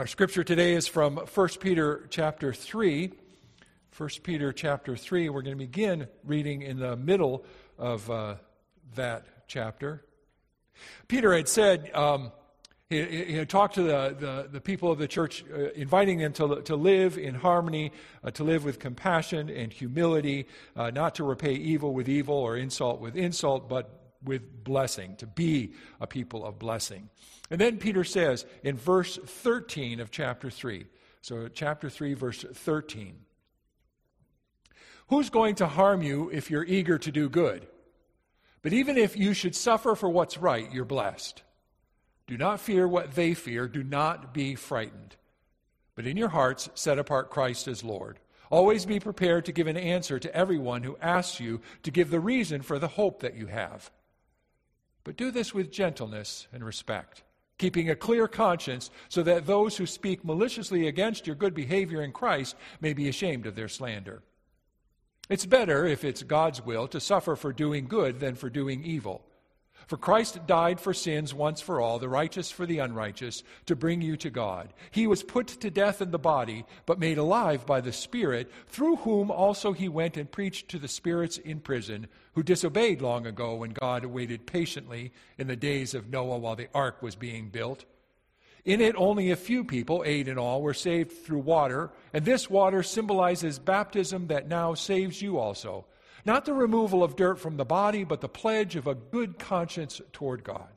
Our scripture today is from 1 Peter chapter 3. 1 Peter chapter 3. We're going to begin reading in the middle of uh, that chapter. Peter had said, um, he, he, had talked to the, the, the, people of the church, uh, inviting them to, to live in harmony, uh, to live with compassion and humility, uh, not to repay evil with evil or insult with insult, but with blessing, to be a people of blessing. And then Peter says in verse 13 of chapter 3, so chapter 3, verse 13, Who's going to harm you if you're eager to do good? But even if you should suffer for what's right, you're blessed. Do not fear what they fear. Do not be frightened. But in your hearts, set apart Christ as Lord. Always be prepared to give an answer to everyone who asks you to give the reason for the hope that you have. But do this with gentleness and respect keeping a clear conscience, so that those who speak maliciously against your good behavior in Christ may be ashamed of their slander. It's better, if it's God's will, to suffer for doing good than for doing evil. For Christ died for sins once for all, the righteous for the unrighteous, to bring you to God. He was put to death in the body, but made alive by the Spirit, through whom also he went and preached to the spirits in prison, who disobeyed long ago when God waited patiently in the days of Noah while the ark was being built. In it, only a few people, eight in all, were saved through water, and this water symbolizes baptism that now saves you also not the removal of dirt from the body, but the pledge of a good conscience toward God.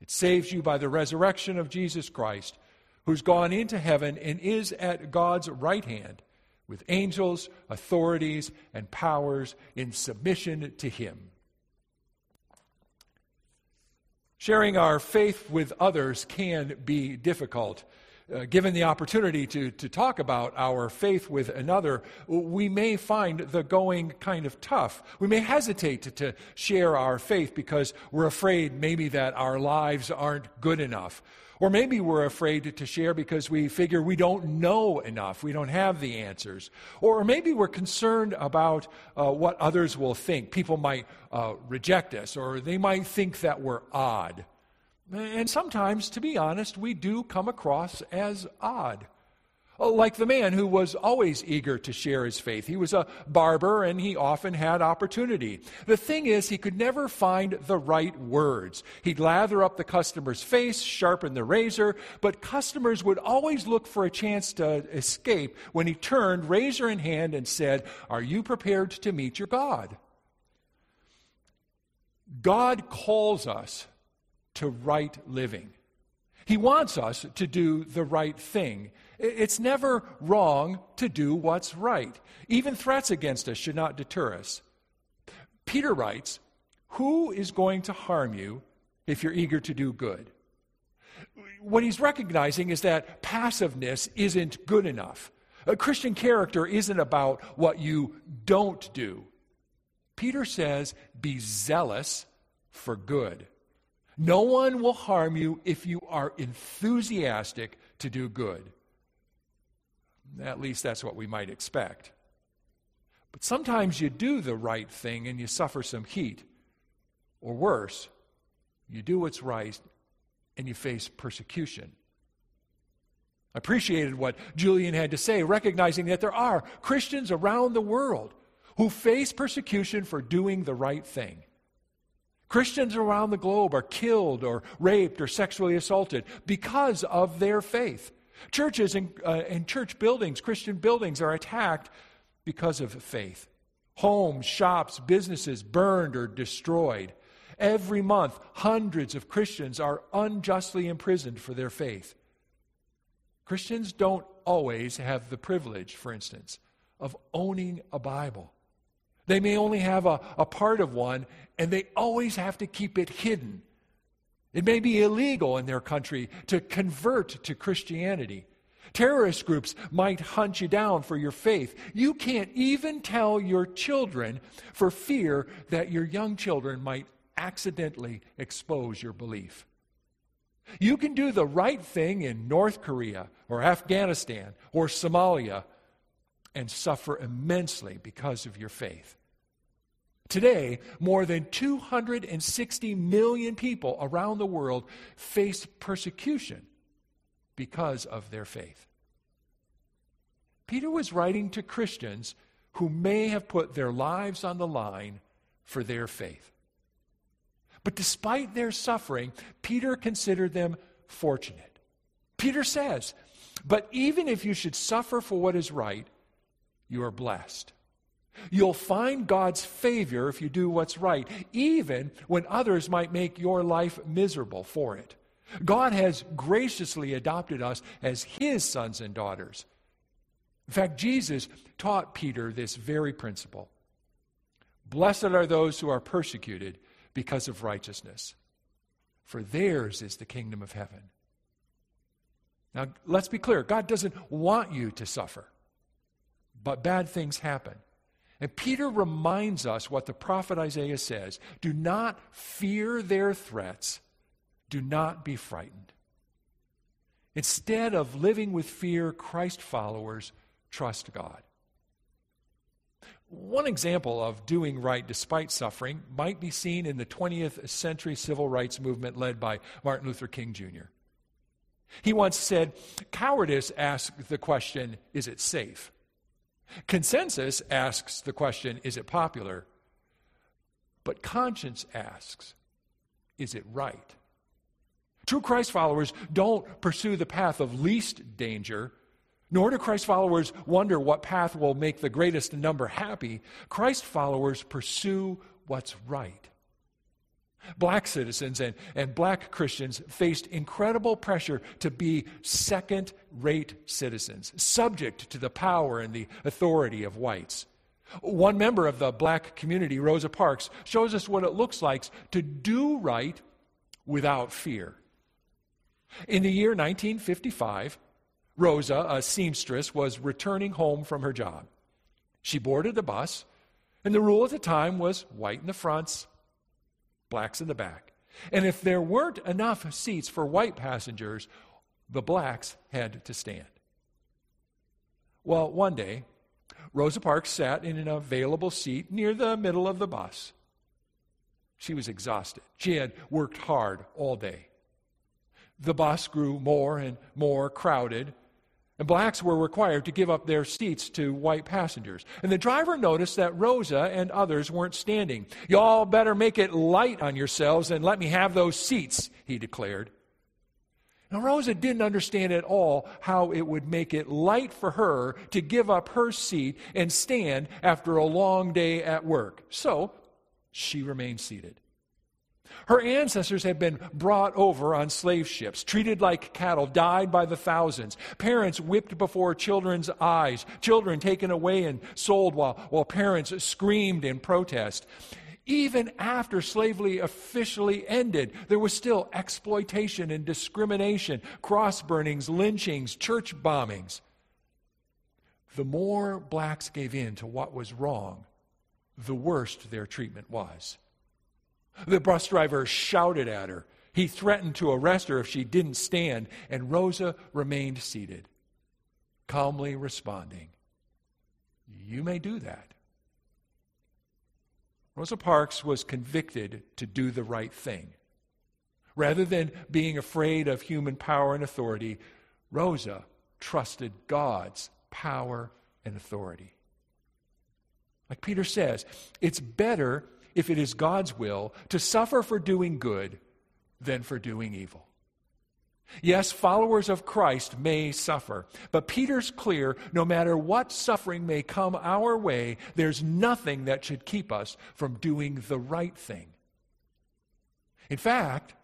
It saves you by the resurrection of Jesus Christ, who's gone into heaven and is at God's right hand with angels, authorities, and powers in submission to Him. Sharing our faith with others can be difficult uh, given the opportunity to, to talk about our faith with another, we may find the going kind of tough. We may hesitate to, to share our faith because we're afraid maybe that our lives aren't good enough. Or maybe we're afraid to share because we figure we don't know enough, we don't have the answers. Or maybe we're concerned about uh, what others will think. People might uh, reject us, or they might think that we're odd. And sometimes, to be honest, we do come across as odd. Uh, like the man who was always eager to share his faith. He was a barber and he often had opportunity. The thing is, he could never find the right words. He'd lather up the customer's face, sharpen the razor, but customers would always look for a chance to escape when he turned, razor in hand, and said, Are you prepared to meet your God? God calls us to right living. He wants us to do the right thing. It's never wrong to do what's right. Even threats against us should not deter us. Peter writes, Who is going to harm you if you're eager to do good? What he's recognizing is that passiveness isn't good enough. A Christian character isn't about what you don't do. Peter says, Be zealous for good. No one will harm you if you are enthusiastic to do good. At least that's what we might expect. But sometimes you do the right thing and you suffer some heat. Or worse, you do what's right and you face persecution. I appreciated what Julian had to say, recognizing that there are Christians around the world who face persecution for doing the right thing. Christians around the globe are killed or raped or sexually assaulted because of their faith. Churches and, uh, and church buildings, Christian buildings, are attacked because of faith. Homes, shops, businesses burned or destroyed. Every month, hundreds of Christians are unjustly imprisoned for their faith. Christians don't always have the privilege, for instance, of owning a Bible. They may only have a, a part of one, and they always have to keep it hidden. It may be illegal in their country to convert to Christianity. Terrorist groups might hunt you down for your faith. You can't even tell your children for fear that your young children might accidentally expose your belief. You can do the right thing in North Korea or Afghanistan or Somalia and suffer immensely because of your faith. Today, more than 260 million people around the world face persecution because of their faith. Peter was writing to Christians who may have put their lives on the line for their faith. But despite their suffering, Peter considered them fortunate. Peter says, But even if you should suffer for what is right, you are blessed. You'll find God's favor if you do what's right, even when others might make your life miserable for it. God has graciously adopted us as His sons and daughters. In fact, Jesus taught Peter this very principle Blessed are those who are persecuted because of righteousness, for theirs is the kingdom of heaven. Now, let's be clear God doesn't want you to suffer, but bad things happen. And Peter reminds us what the prophet Isaiah says do not fear their threats, do not be frightened. Instead of living with fear, Christ followers trust God. One example of doing right despite suffering might be seen in the 20th century civil rights movement led by Martin Luther King Jr. He once said, Cowardice asks the question, is it safe? Consensus asks the question, is it popular? But conscience asks, is it right? True Christ followers don't pursue the path of least danger, nor do Christ followers wonder what path will make the greatest number happy. Christ followers pursue what's right. Black citizens and, and black Christians faced incredible pressure to be second rate citizens, subject to the power and the authority of whites. One member of the black community, Rosa Parks, shows us what it looks like to do right without fear. In the year 1955, Rosa, a seamstress, was returning home from her job. She boarded the bus, and the rule at the time was white in the fronts, blacks in the back. And if there weren't enough seats for white passengers, the blacks had to stand. Well, one day, Rosa Parks sat in an available seat near the middle of the bus. She was exhausted. She had worked hard all day. The bus grew more and more crowded, and blacks were required to give up their seats to white passengers. And the driver noticed that Rosa and others weren't standing. Y'all better make it light on yourselves and let me have those seats, he declared. Now, Rosa didn't understand at all how it would make it light for her to give up her seat and stand after a long day at work. So she remained seated. Her ancestors had been brought over on slave ships, treated like cattle, died by the thousands. Parents whipped before children's eyes, children taken away and sold while, while parents screamed in protest. Even after slavery officially ended, there was still exploitation and discrimination, cross burnings, lynchings, church bombings. The more blacks gave in to what was wrong, the worse their treatment was. The bus driver shouted at her. He threatened to arrest her if she didn't stand, and Rosa remained seated, calmly responding, You may do that. Rosa Parks was convicted to do the right thing. Rather than being afraid of human power and authority, Rosa trusted God's power and authority. Like Peter says, it's better if it is God's will, to suffer for doing good than for doing evil. Yes, followers of Christ may suffer, but Peter's clear no matter what suffering may come our way, there's nothing that should keep us from doing the right thing. In fact,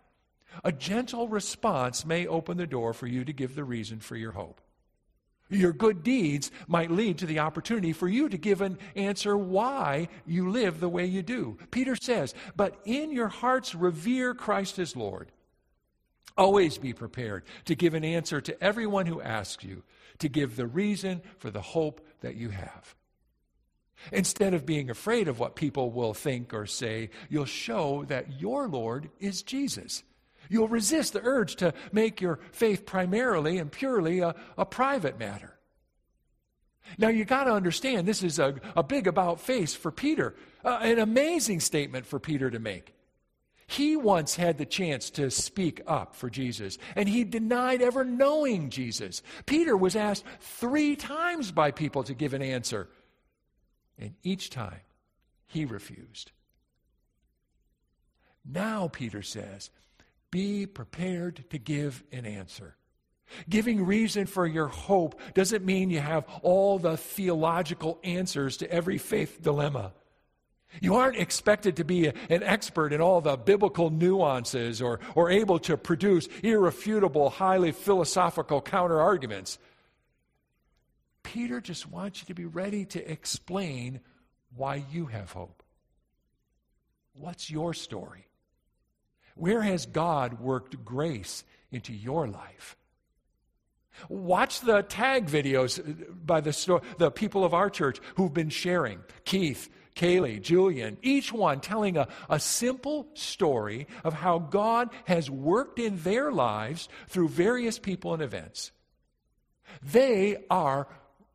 a gentle response may open the door for you to give the reason for your hope. Your good deeds might lead to the opportunity for you to give an answer why you live the way you do. Peter says, But in your hearts, revere Christ as Lord. Always be prepared to give an answer to everyone who asks you, to give the reason for the hope that you have. Instead of being afraid of what people will think or say, you'll show that your Lord is Jesus. You'll resist the urge to make your faith primarily and purely a, a private matter. Now, you got to understand, this is a, a big about face for Peter, uh, an amazing statement for Peter to make. He once had the chance to speak up for Jesus, and he denied ever knowing Jesus. Peter was asked three times by people to give an answer, and each time he refused. Now, Peter says, be prepared to give an answer. Giving reason for your hope doesn't mean you have all the theological answers to every faith dilemma. You aren't expected to be an expert in all the biblical nuances or, or able to produce irrefutable, highly philosophical counter arguments. Peter just wants you to be ready to explain why you have hope. What's your story? Where has God worked grace into your life? Watch the tag videos by the, the people of our church who've been sharing. Keith, Kaylee, Julian, each one telling a, a simple story of how God has worked in their lives through various people and events. They are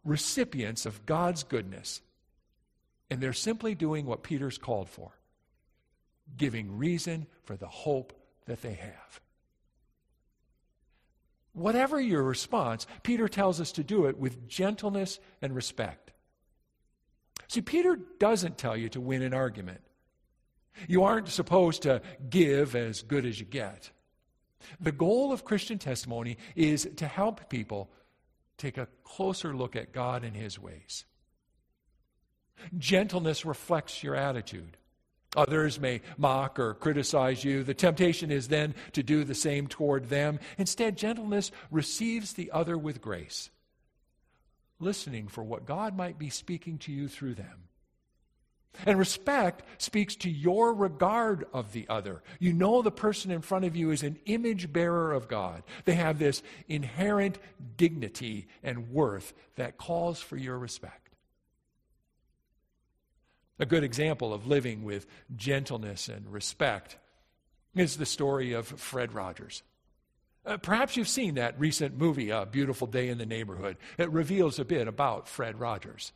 recipients of God's goodness, and they're simply doing what Peter's called for giving reason for the hope that they have. Whatever your response, Peter tells us to do it with gentleness and respect. See, Peter doesn't tell you to win an argument. You aren't supposed to give as good as you get. The goal of Christian testimony is to help people take a closer look at God and His ways. Gentleness reflects your attitude. Others may mock or criticize you. The temptation is then to do the same toward them. Instead, gentleness receives the other with grace, listening for what God might be speaking to you through them. And respect speaks to your regard of the other. You know the person in front of you is an image bearer of God. They have this inherent dignity and worth that calls for your respect. A good example of living with gentleness and respect is the story of Fred Rogers. Uh, perhaps you've seen that recent movie, A Beautiful Day in the Neighborhood. It reveals a bit about Fred Rogers.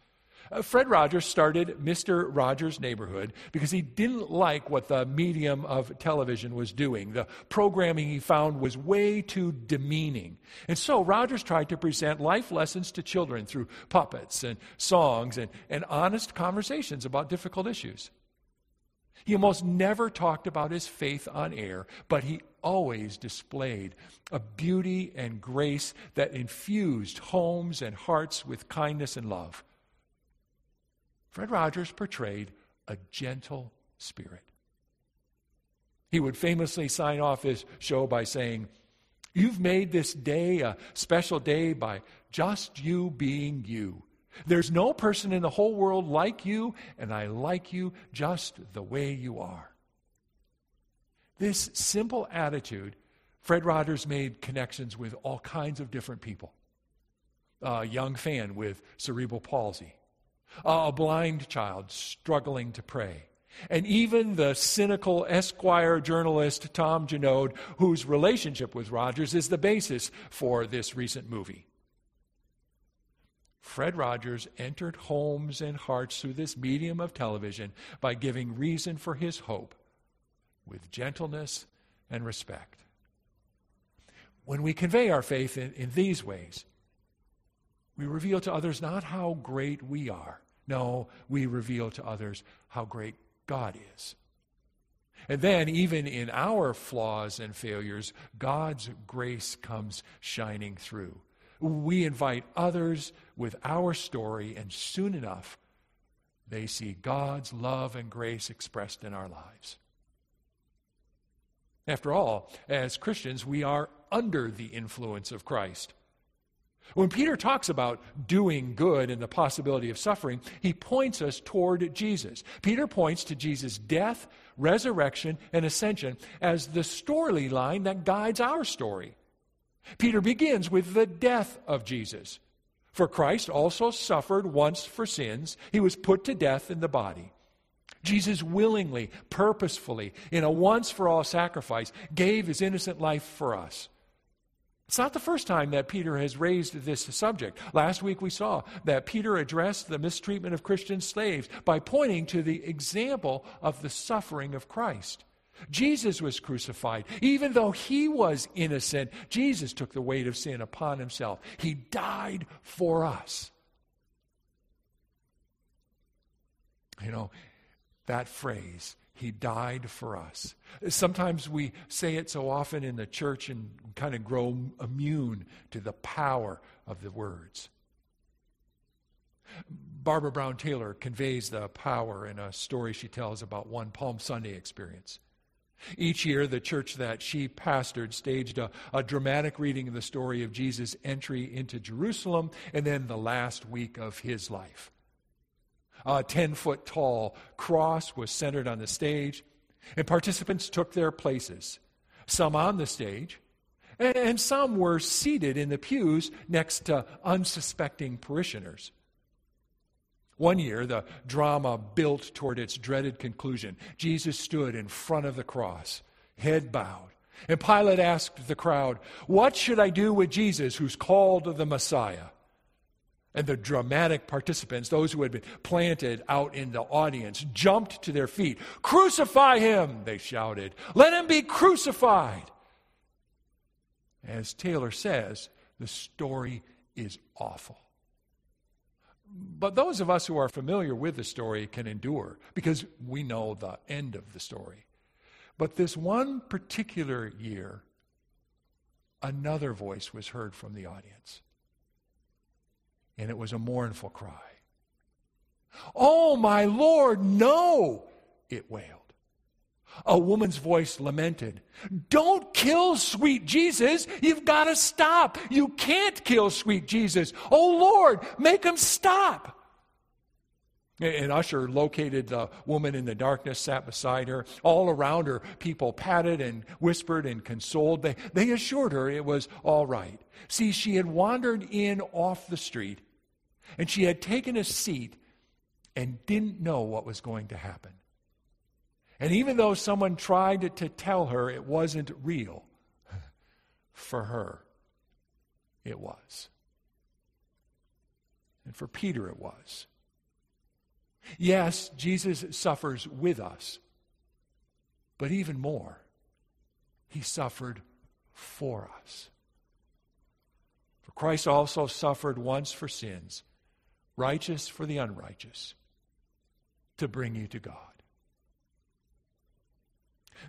Uh, Fred Rogers started Mr. Rogers' Neighborhood because he didn't like what the medium of television was doing. The programming he found was way too demeaning. And so Rogers tried to present life lessons to children through puppets and songs and, and honest conversations about difficult issues. He almost never talked about his faith on air, but he always displayed a beauty and grace that infused homes and hearts with kindness and love. Fred Rogers portrayed a gentle spirit. He would famously sign off his show by saying, You've made this day a special day by just you being you. There's no person in the whole world like you, and I like you just the way you are. This simple attitude, Fred Rogers made connections with all kinds of different people. A young fan with cerebral palsy, a blind child struggling to pray. And even the cynical Esquire journalist Tom Junod, whose relationship with Rogers is the basis for this recent movie. Fred Rogers entered homes and hearts through this medium of television by giving reason for his hope with gentleness and respect. When we convey our faith in, in these ways, we reveal to others not how great we are. No, we reveal to others how great God is. And then, even in our flaws and failures, God's grace comes shining through. We invite others with our story, and soon enough, they see God's love and grace expressed in our lives. After all, as Christians, we are under the influence of Christ. When Peter talks about doing good and the possibility of suffering, he points us toward Jesus. Peter points to Jesus' death, resurrection, and ascension as the storyline that guides our story. Peter begins with the death of Jesus. For Christ also suffered once for sins, he was put to death in the body. Jesus willingly, purposefully, in a once for all sacrifice, gave his innocent life for us. It's not the first time that Peter has raised this subject. Last week we saw that Peter addressed the mistreatment of Christian slaves by pointing to the example of the suffering of Christ. Jesus was crucified. Even though he was innocent, Jesus took the weight of sin upon himself. He died for us. You know, that phrase, he died for us. Sometimes we say it so often in the church and kind of grow immune to the power of the words. Barbara Brown Taylor conveys the power in a story she tells about one Palm Sunday experience. Each year, the church that she pastored staged a, a, dramatic reading of the story of Jesus' entry into Jerusalem and then the last week of his life. A 10 foot tall cross was centered on the stage, and participants took their places, some on the stage, and some were seated in the pews next to unsuspecting parishioners. One year, the drama built toward its dreaded conclusion. Jesus stood in front of the cross, head bowed. And Pilate asked the crowd, What should I do with Jesus who's called the Messiah? And the dramatic participants, those who had been planted out in the audience, jumped to their feet. Crucify him, they shouted. Let him be crucified. As Taylor says, the story is awful. But those of us who are familiar with the story can endure because we know the end of the story. But this one particular year, another voice was heard from the audience. And it was a mournful cry. Oh, my Lord, no, it wailed. A woman's voice lamented, Don't kill sweet Jesus. You've got to stop. You can't kill sweet Jesus. Oh Lord, make him stop. An usher located the woman in the darkness, sat beside her. All around her, people patted and whispered and consoled. They, they assured her it was all right. See, she had wandered in off the street, and she had taken a seat and didn't know what was going to happen. And even though someone tried to tell her it wasn't real, for her, it was. And for Peter, it was. Yes, Jesus suffers with us, but even more, he suffered for us. For Christ also suffered once for sins, righteous for the unrighteous, to bring you to God.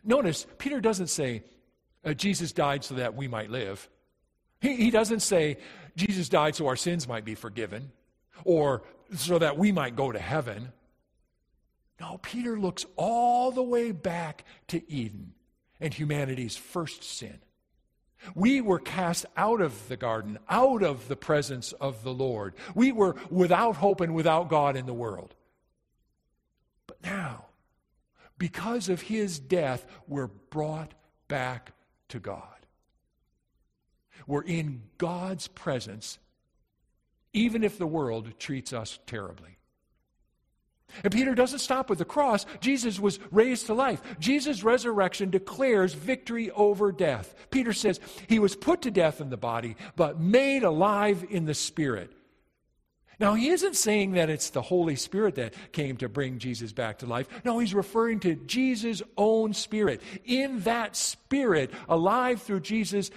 Notice, Peter doesn't say, uh, Jesus died so that we might live. He, he doesn't say, Jesus died so our sins might be forgiven or so that we might go to heaven. No, Peter looks all the way back to Eden and humanity's first sin. We were cast out of the garden, out of the presence of the Lord. We were without hope and without God in the world. But now, because of his death, we're brought back to God. We're in God's presence, even if the world treats us terribly. And Peter doesn't stop with the cross. Jesus was raised to life. Jesus' resurrection declares victory over death. Peter says he was put to death in the body, but made alive in the spirit. Now, he isn't saying that it's the Holy Spirit that came to bring Jesus back to life. No, he's referring to Jesus' own spirit. In that spirit, alive through Jesus,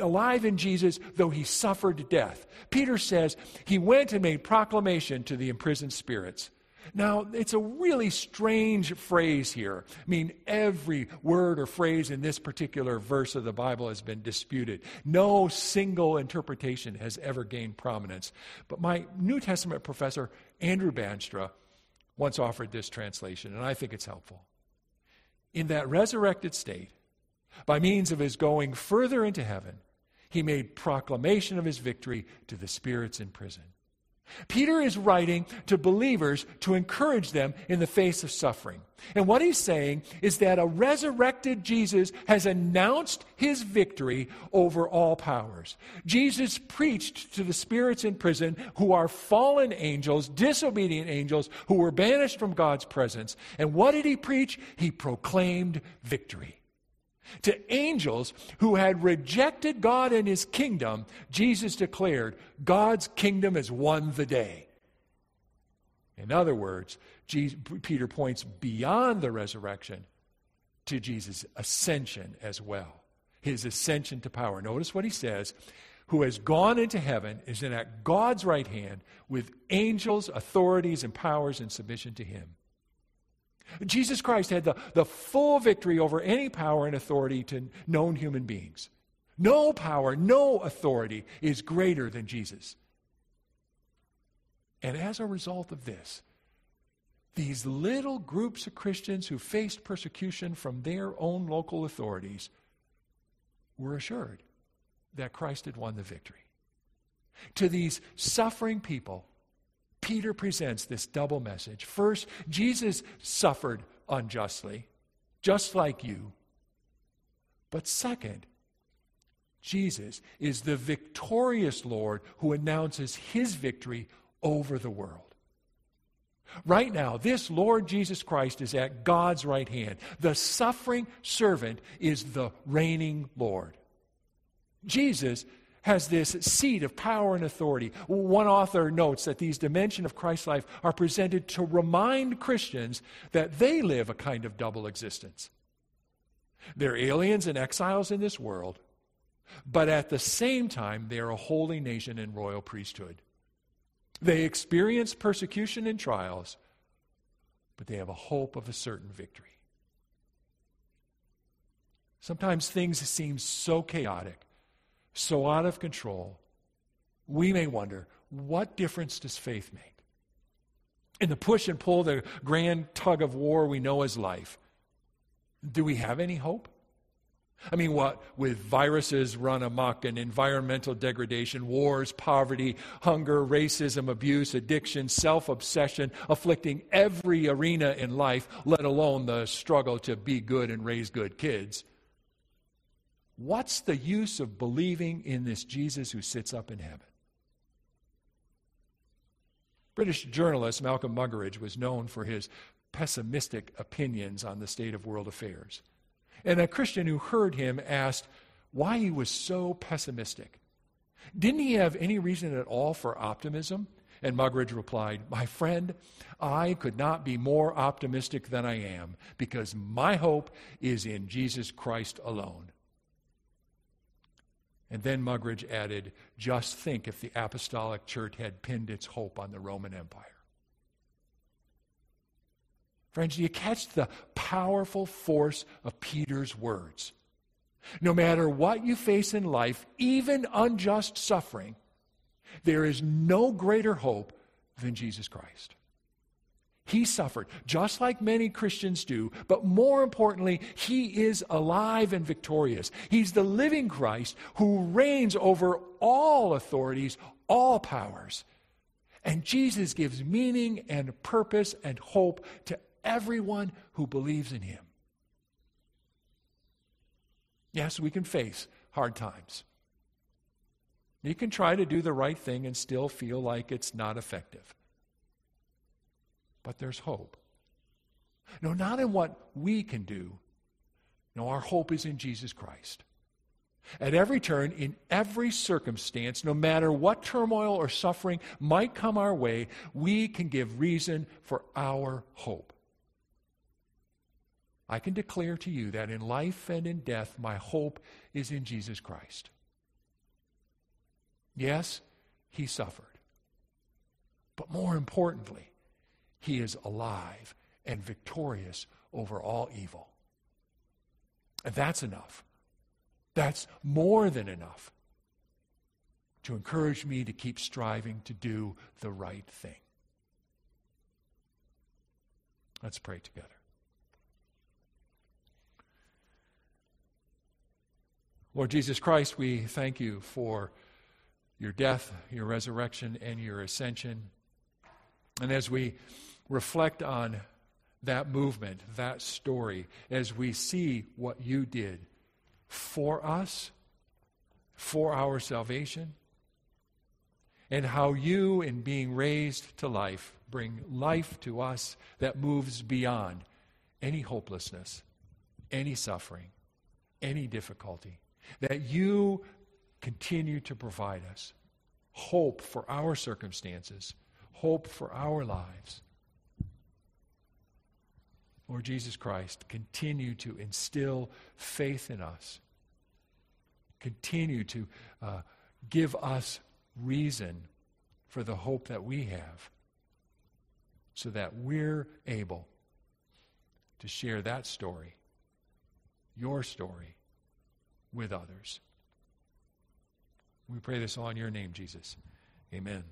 alive in Jesus, though he suffered death. Peter says he went and made proclamation to the imprisoned spirits. Now, it's a really strange phrase here. I mean, every word or phrase in this particular verse of the Bible has been disputed. No single interpretation has ever gained prominence. But my New Testament professor, Andrew Bandstra, once offered this translation, and I think it's helpful. In that resurrected state, by means of his going further into heaven, he made proclamation of his victory to the spirits in prison. Peter is writing to believers to encourage them in the face of suffering. And what he's saying is that a resurrected Jesus has announced his victory over all powers. Jesus preached to the spirits in prison who are fallen angels, disobedient angels, who were banished from God's presence. And what did he preach? He proclaimed victory. To angels who had rejected God and his kingdom, Jesus declared, God's kingdom has won the day. In other words, Jesus, Peter points beyond the resurrection to Jesus' ascension as well, his ascension to power. Notice what he says who has gone into heaven is in at God's right hand with angels, authorities, and powers in submission to him. Jesus Christ had the, the full victory over any power and authority to known human beings. No power, no authority is greater than Jesus. And as a result of this, these little groups of Christians who faced persecution from their own local authorities were assured that Christ had won the victory. To these suffering people, Peter presents this double message. First, Jesus suffered unjustly, just like you. But second, Jesus is the victorious Lord who announces his victory over the world. Right now, this Lord Jesus Christ is at God's right hand. The suffering servant is the reigning Lord. Jesus has this seat of power and authority. One author notes that these dimensions of Christ's life are presented to remind Christians that they live a kind of double existence. They're aliens and exiles in this world, but at the same time, they are a holy nation and royal priesthood. They experience persecution and trials, but they have a hope of a certain victory. Sometimes things seem so chaotic, so out of control, we may wonder what difference does faith make? In the push and pull, the grand tug of war we know as life, do we have any hope? I mean, what with viruses run amok and environmental degradation, wars, poverty, hunger, racism, abuse, addiction, self obsession, afflicting every arena in life, let alone the struggle to be good and raise good kids. What's the use of believing in this Jesus who sits up in heaven? British journalist Malcolm Muggeridge was known for his pessimistic opinions on the state of world affairs. And a Christian who heard him asked why he was so pessimistic. Didn't he have any reason at all for optimism? And Muggeridge replied, My friend, I could not be more optimistic than I am because my hope is in Jesus Christ alone. And then Muggeridge added, Just think if the apostolic church had pinned its hope on the Roman Empire. Friends, do you catch the powerful force of Peter's words? No matter what you face in life, even unjust suffering, there is no greater hope than Jesus Christ. He suffered, just like many Christians do, but more importantly, he is alive and victorious. He's the living Christ who reigns over all authorities, all powers. And Jesus gives meaning and purpose and hope to everyone who believes in him. Yes, we can face hard times. You can try to do the right thing and still feel like it's not effective. But there's hope. No, not in what we can do. No, our hope is in Jesus Christ. At every turn, in every circumstance, no matter what turmoil or suffering might come our way, we can give reason for our hope. I can declare to you that in life and in death, my hope is in Jesus Christ. Yes, he suffered. But more importantly, he is alive and victorious over all evil. And that's enough. That's more than enough to encourage me to keep striving to do the right thing. Let's pray together. Lord Jesus Christ, we thank you for your death, your resurrection, and your ascension. And as we reflect on that movement, that story, as we see what you did for us, for our salvation, and how you, in being raised to life, bring life to us that moves beyond any hopelessness, any suffering, any difficulty that you continue to provide us hope for our circumstances, hope for our lives. Lord Jesus Christ, continue to instill faith in us. Continue to uh, give us reason for the hope that we have so that we're able to share that story, your story, with others. We pray this all in your name, Jesus. Amen.